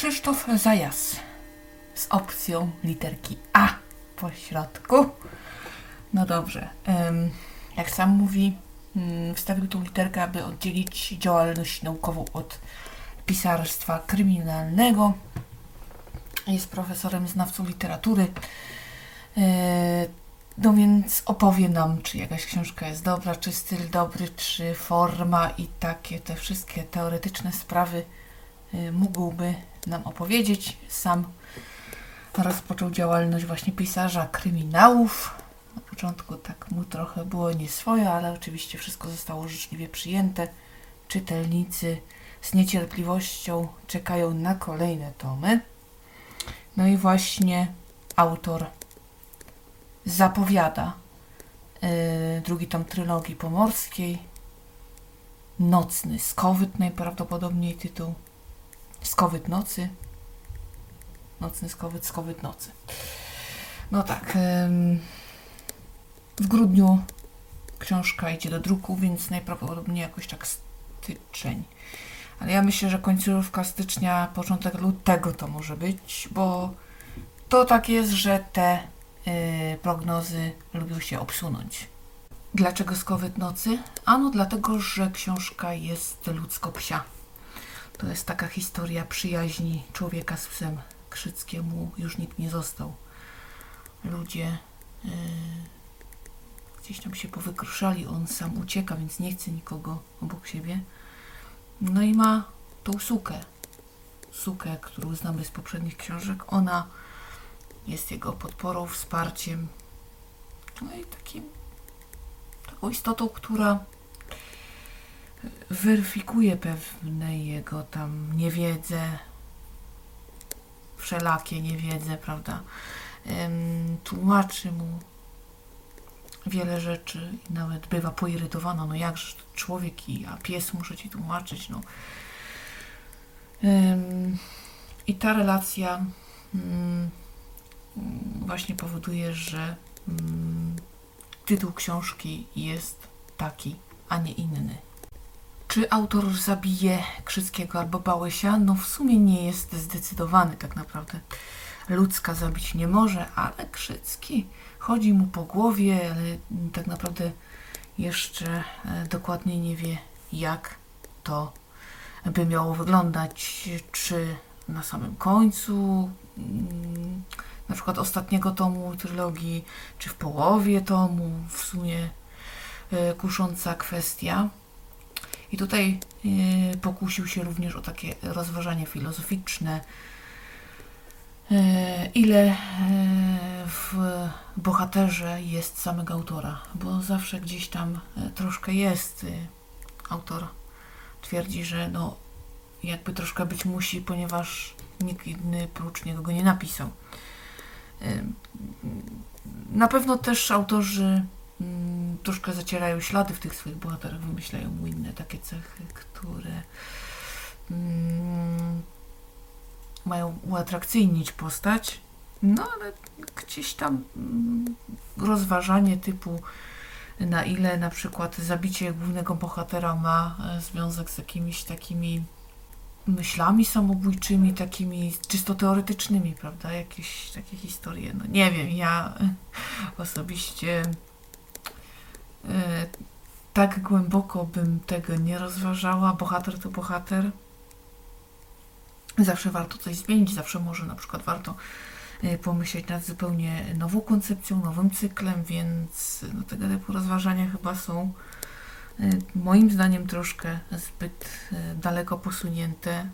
Krzysztof Zajas z opcją literki A po środku. No dobrze. Jak sam mówi, mm, wstawił tą literkę, aby oddzielić działalność naukową od pisarstwa kryminalnego. Jest profesorem, znawcą literatury. E, no więc opowie nam, czy jakaś książka jest dobra, czy styl dobry, czy forma i takie te wszystkie teoretyczne sprawy mógłby nam opowiedzieć. Sam rozpoczął działalność właśnie pisarza kryminałów. Na początku tak mu trochę było nieswoje, ale oczywiście wszystko zostało życzliwie przyjęte. Czytelnicy z niecierpliwością czekają na kolejne tomy. No i właśnie autor zapowiada yy, drugi tom trylogii pomorskiej. Nocny skowyt najprawdopodobniej tytuł. Skowyt nocy. Nocny skowyt, skowyt nocy. No tak. Yy, w grudniu książka idzie do druku, więc najprawdopodobniej jakoś tak styczeń. Ale ja myślę, że końcówka stycznia, początek lutego to może być, bo to tak jest, że te y, prognozy lubią się obsunąć. Dlaczego skowyt nocy? Ano dlatego, że książka jest ludzko-psia. To jest taka historia przyjaźni człowieka z psem. Krzyckiemu już nikt nie został. Ludzie y, gdzieś tam się powykruszali, on sam ucieka, więc nie chce nikogo obok siebie. No i ma tą sukę. Sukę, którą znamy z poprzednich książek. Ona jest jego podporą, wsparciem. No i takim, taką istotą, która weryfikuje pewne jego tam niewiedzę, wszelakie niewiedzę, prawda? Tłumaczy mu wiele rzeczy i nawet bywa poirytowana. No jakże człowiek i a pies muszę ci tłumaczyć. No. I ta relacja mm, właśnie powoduje, że mm, tytuł książki jest taki, a nie inny. Czy autor zabije Krzyckiego albo Bałysia? No w sumie nie jest zdecydowany tak naprawdę. Ludzka zabić nie może, ale Krzycki chodzi mu po głowie, ale tak naprawdę jeszcze e, dokładnie nie wie, jak to by miało wyglądać. Czy na samym końcu, mm, na przykład ostatniego tomu trylogii, czy w połowie tomu, w sumie e, kusząca kwestia. I tutaj e, pokusił się również o takie rozważanie filozoficzne, E, ile e, w bohaterze jest samego autora, bo zawsze gdzieś tam troszkę jest. Autor twierdzi, że no jakby troszkę być musi, ponieważ nikt inny prócz niego go nie napisał. Na pewno też autorzy troszkę zacierają ślady w tych swoich bohaterach, wymyślają mu inne takie cechy, które mm, mają uatrakcyjnić postać, no ale gdzieś tam mm, rozważanie typu na ile na przykład zabicie głównego bohatera ma e, związek z jakimiś takimi myślami samobójczymi, takimi czysto teoretycznymi, prawda? Jakieś takie historie. No nie wiem, ja osobiście tak głęboko bym tego nie rozważała. Bohater to bohater. Zawsze warto coś zmienić, zawsze może na przykład warto y, pomyśleć nad zupełnie nową koncepcją, nowym cyklem, więc no, tego typu rozważania chyba są moim zdaniem troszkę zbyt daleko posunięte.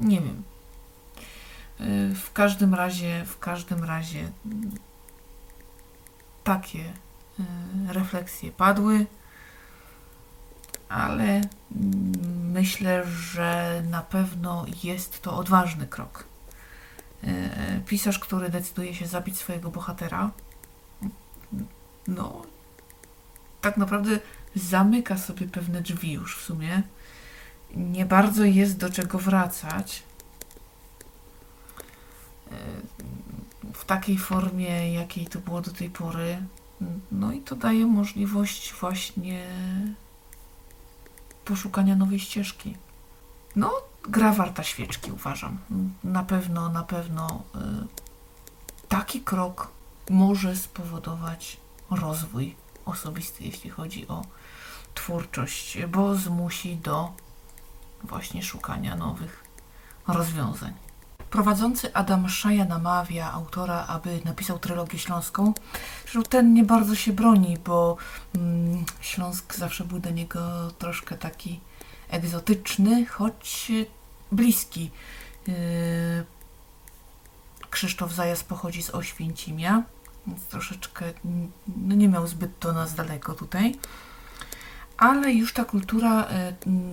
Nie wiem. W każdym razie, w każdym razie takie refleksje padły ale myślę, że na pewno jest to odważny krok. E, pisarz, który decyduje się zabić swojego bohatera, no, tak naprawdę zamyka sobie pewne drzwi już w sumie. Nie bardzo jest do czego wracać. W takiej formie, jakiej to było do tej pory. No i to daje możliwość właśnie poszukania nowej ścieżki. No, gra warta świeczki, uważam. Na pewno, na pewno y, taki krok może spowodować rozwój osobisty, jeśli chodzi o twórczość, bo zmusi do właśnie szukania nowych rozwiązań. Prowadzący Adam Szaja namawia autora, aby napisał trylogię śląską. Ten nie bardzo się broni, bo mm, Śląsk zawsze był do niego troszkę taki egzotyczny, choć bliski. Yy, Krzysztof Zajas pochodzi z Oświęcimia, więc troszeczkę no nie miał zbyt do nas daleko tutaj. Ale już ta kultura,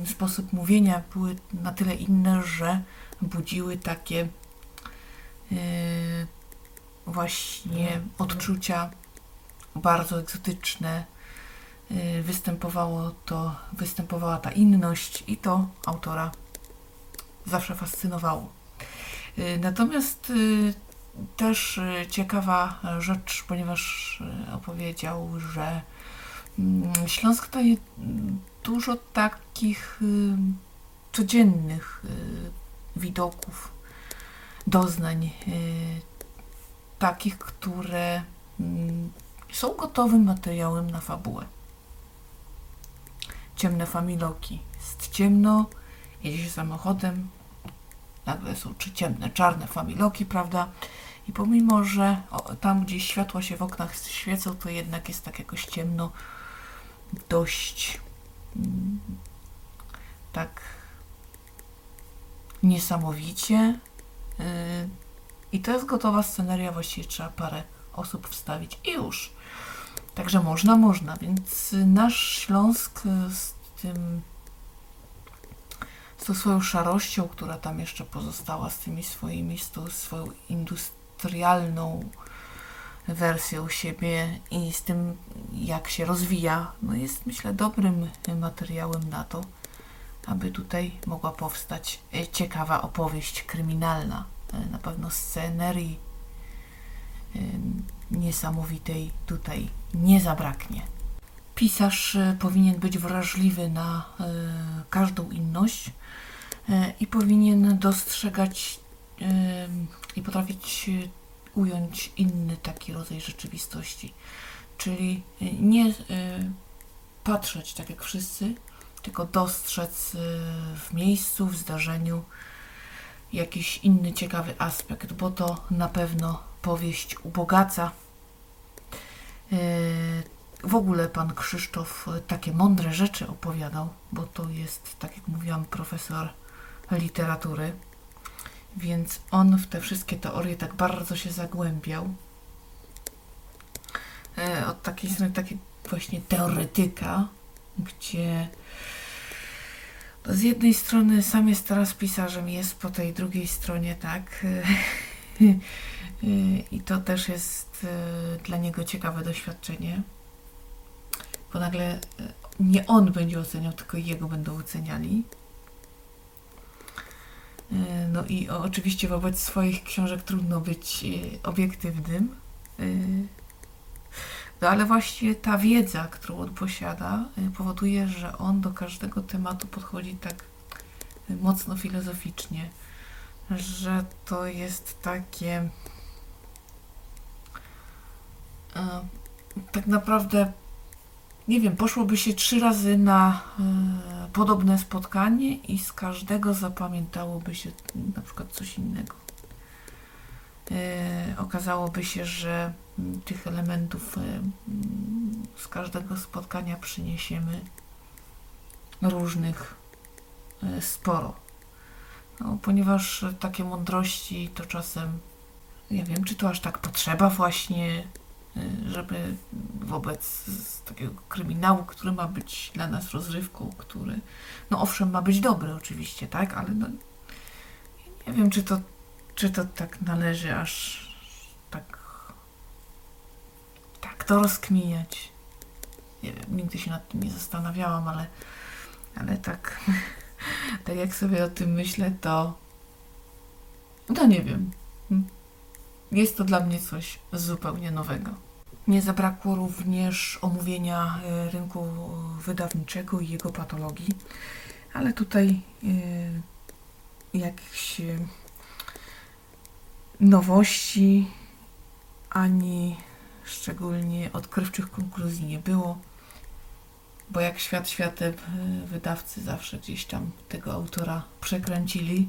yy, sposób mówienia były na tyle inne, że budziły takie yy, właśnie odczucia bardzo egzotyczne. Yy, występowało to, występowała ta inność i to autora zawsze fascynowało. Natomiast też ciekawa rzecz, ponieważ opowiedział, że Śląsk daje dużo takich yy, codziennych widoków, doznań, takich, które mm, są gotowym materiałem na fabułę. Ciemne familoki. Jest ciemno, jedzie się samochodem, nagle są czy ciemne, czarne familoki, prawda? I pomimo, że tam gdzieś światła się w oknach świecą, to jednak jest tak jakoś ciemno, dość tak niesamowicie. Yy, I to jest gotowa sceneria, właściwie trzeba parę osób wstawić i już. Także można, można. Więc nasz Śląsk z tym z tą swoją szarością, która tam jeszcze pozostała, z tymi swoimi, z tą swoją industrialną wersją siebie i z tym, jak się rozwija, no jest myślę dobrym materiałem na to, aby tutaj mogła powstać ciekawa opowieść kryminalna. Na pewno scenerii niesamowitej tutaj nie zabraknie. Pisarz powinien być wrażliwy na każdą inność i powinien dostrzegać i potrafić ująć inny taki rodzaj rzeczywistości. Czyli nie patrzeć tak jak wszyscy, tylko dostrzec y, w miejscu, w zdarzeniu jakiś inny ciekawy aspekt, bo to na pewno powieść ubogaca. Y, w ogóle pan Krzysztof takie mądre rzeczy opowiadał, bo to jest, tak jak mówiłam, profesor literatury, więc on w te wszystkie teorie tak bardzo się zagłębiał. Y, od takiej strony, takiej właśnie teoretyka, gdzie z jednej strony sam jest teraz pisarzem, jest po tej drugiej stronie, tak. I to też jest e, dla niego ciekawe doświadczenie, bo nagle e, nie on będzie oceniał, tylko jego będą oceniali. No i oczywiście wobec swoich książek trudno być obiektywnym. No ale właśnie ta wiedza, którą on posiada, y, powoduje, że on do każdego tematu podchodzi tak y, mocno filozoficznie, że to jest takie. Tak naprawdę, nie wiem, poszłoby się trzy razy na podobne spotkanie i z każdego zapamiętałoby się na przykład coś innego. E, okazałoby się, że mm, tych elementów e, mm, z każdego spotkania przyniesiemy różnych e, sporo. No, ponieważ takie mądrości to czasem, nie wiem, czy to aż tak potrzeba właśnie, żeby wobec takiego kryminału, który ma być dla nas rozrywką, który, no owszem, ma być dobry oczywiście, tak, ale no, nie wiem, czy to czy to tak należy aż tak tak to rozkminiać? Nie wiem, nigdy się nad tym nie zastanawiałam, ale ale tak tak jak sobie o tym myślę, to no nie wiem. Jest to dla mnie coś zupełnie nowego. Nie zabrakło również omówienia e, rynku wydawniczego i jego patologii, ale tutaj yy, jakichś e, nowości, ani szczególnie odkrywczych konkluzji nie było, bo jak świat światem, e, wydawcy zawsze gdzieś tam tego autora przekręcili.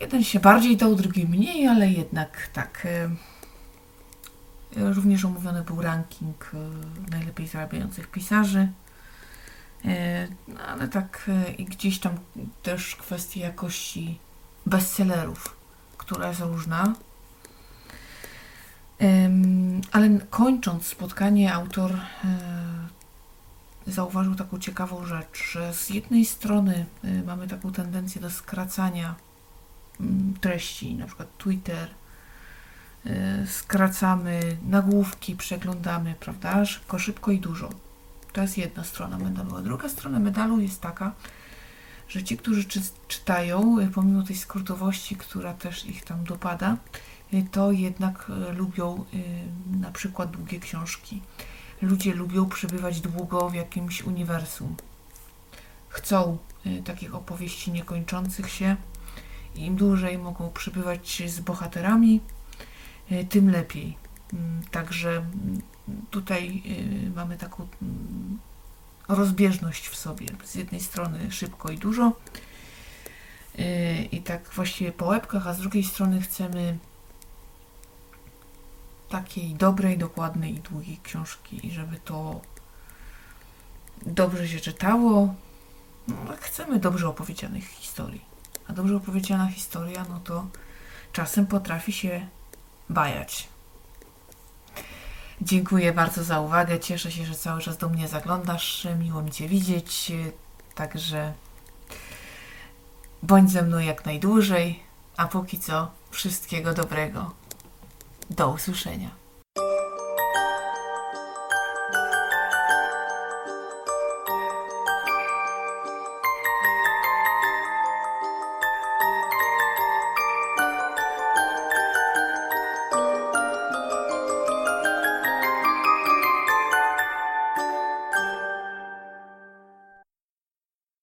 Jeden się bardziej dał, drugi mniej, ale jednak tak. Również omówiony był ranking e, najlepiej zarabiających pisarzy. E, No, ale tak e, i gdzieś tam też kwestie jakości bestsellerów, która jest różna. Ale kończąc spotkanie, autor zauważył taką ciekawą rzecz, że z jednej strony mamy taką tendencję do skracania mm, treści, na przykład Twitter, skracamy nagłówki, przeglądamy, prawda, szybko, szybko i dużo. To jest jedna strona medalu. A druga strona medalu jest taka, że ci, którzy czy, czytają, y, pomimo tej skrótowości, która też ich tam dopada, y, to jednak y, lubią y, na przykład długie książki. Ludzie lubią przebywać długo w jakimś uniwersum. Chcą y, takich opowieści niekończących się. Im dłużej mogą przebywać z bohaterami, y, tym lepiej. Mm, Także mm, tutaj y, mamy taką mm, rozbieżność w sobie. Z jednej strony szybko i dużo y, i tak właściwie po łebkach, a z drugiej strony chcemy takiej dobrej, dokładnej i długiej książki i żeby to dobrze się czytało. No, chcemy dobrze opowiedzianych historii. A dobrze opowiedziana historia, no to czasem potrafi się bajać. Dziękuję bardzo za uwagę. Cieszę się, że cały czas do mnie zaglądasz. Miło mi Cię widzieć. Także bądź ze mną jak najdłużej. A póki co, wszystkiego dobrego. Do usłyszenia.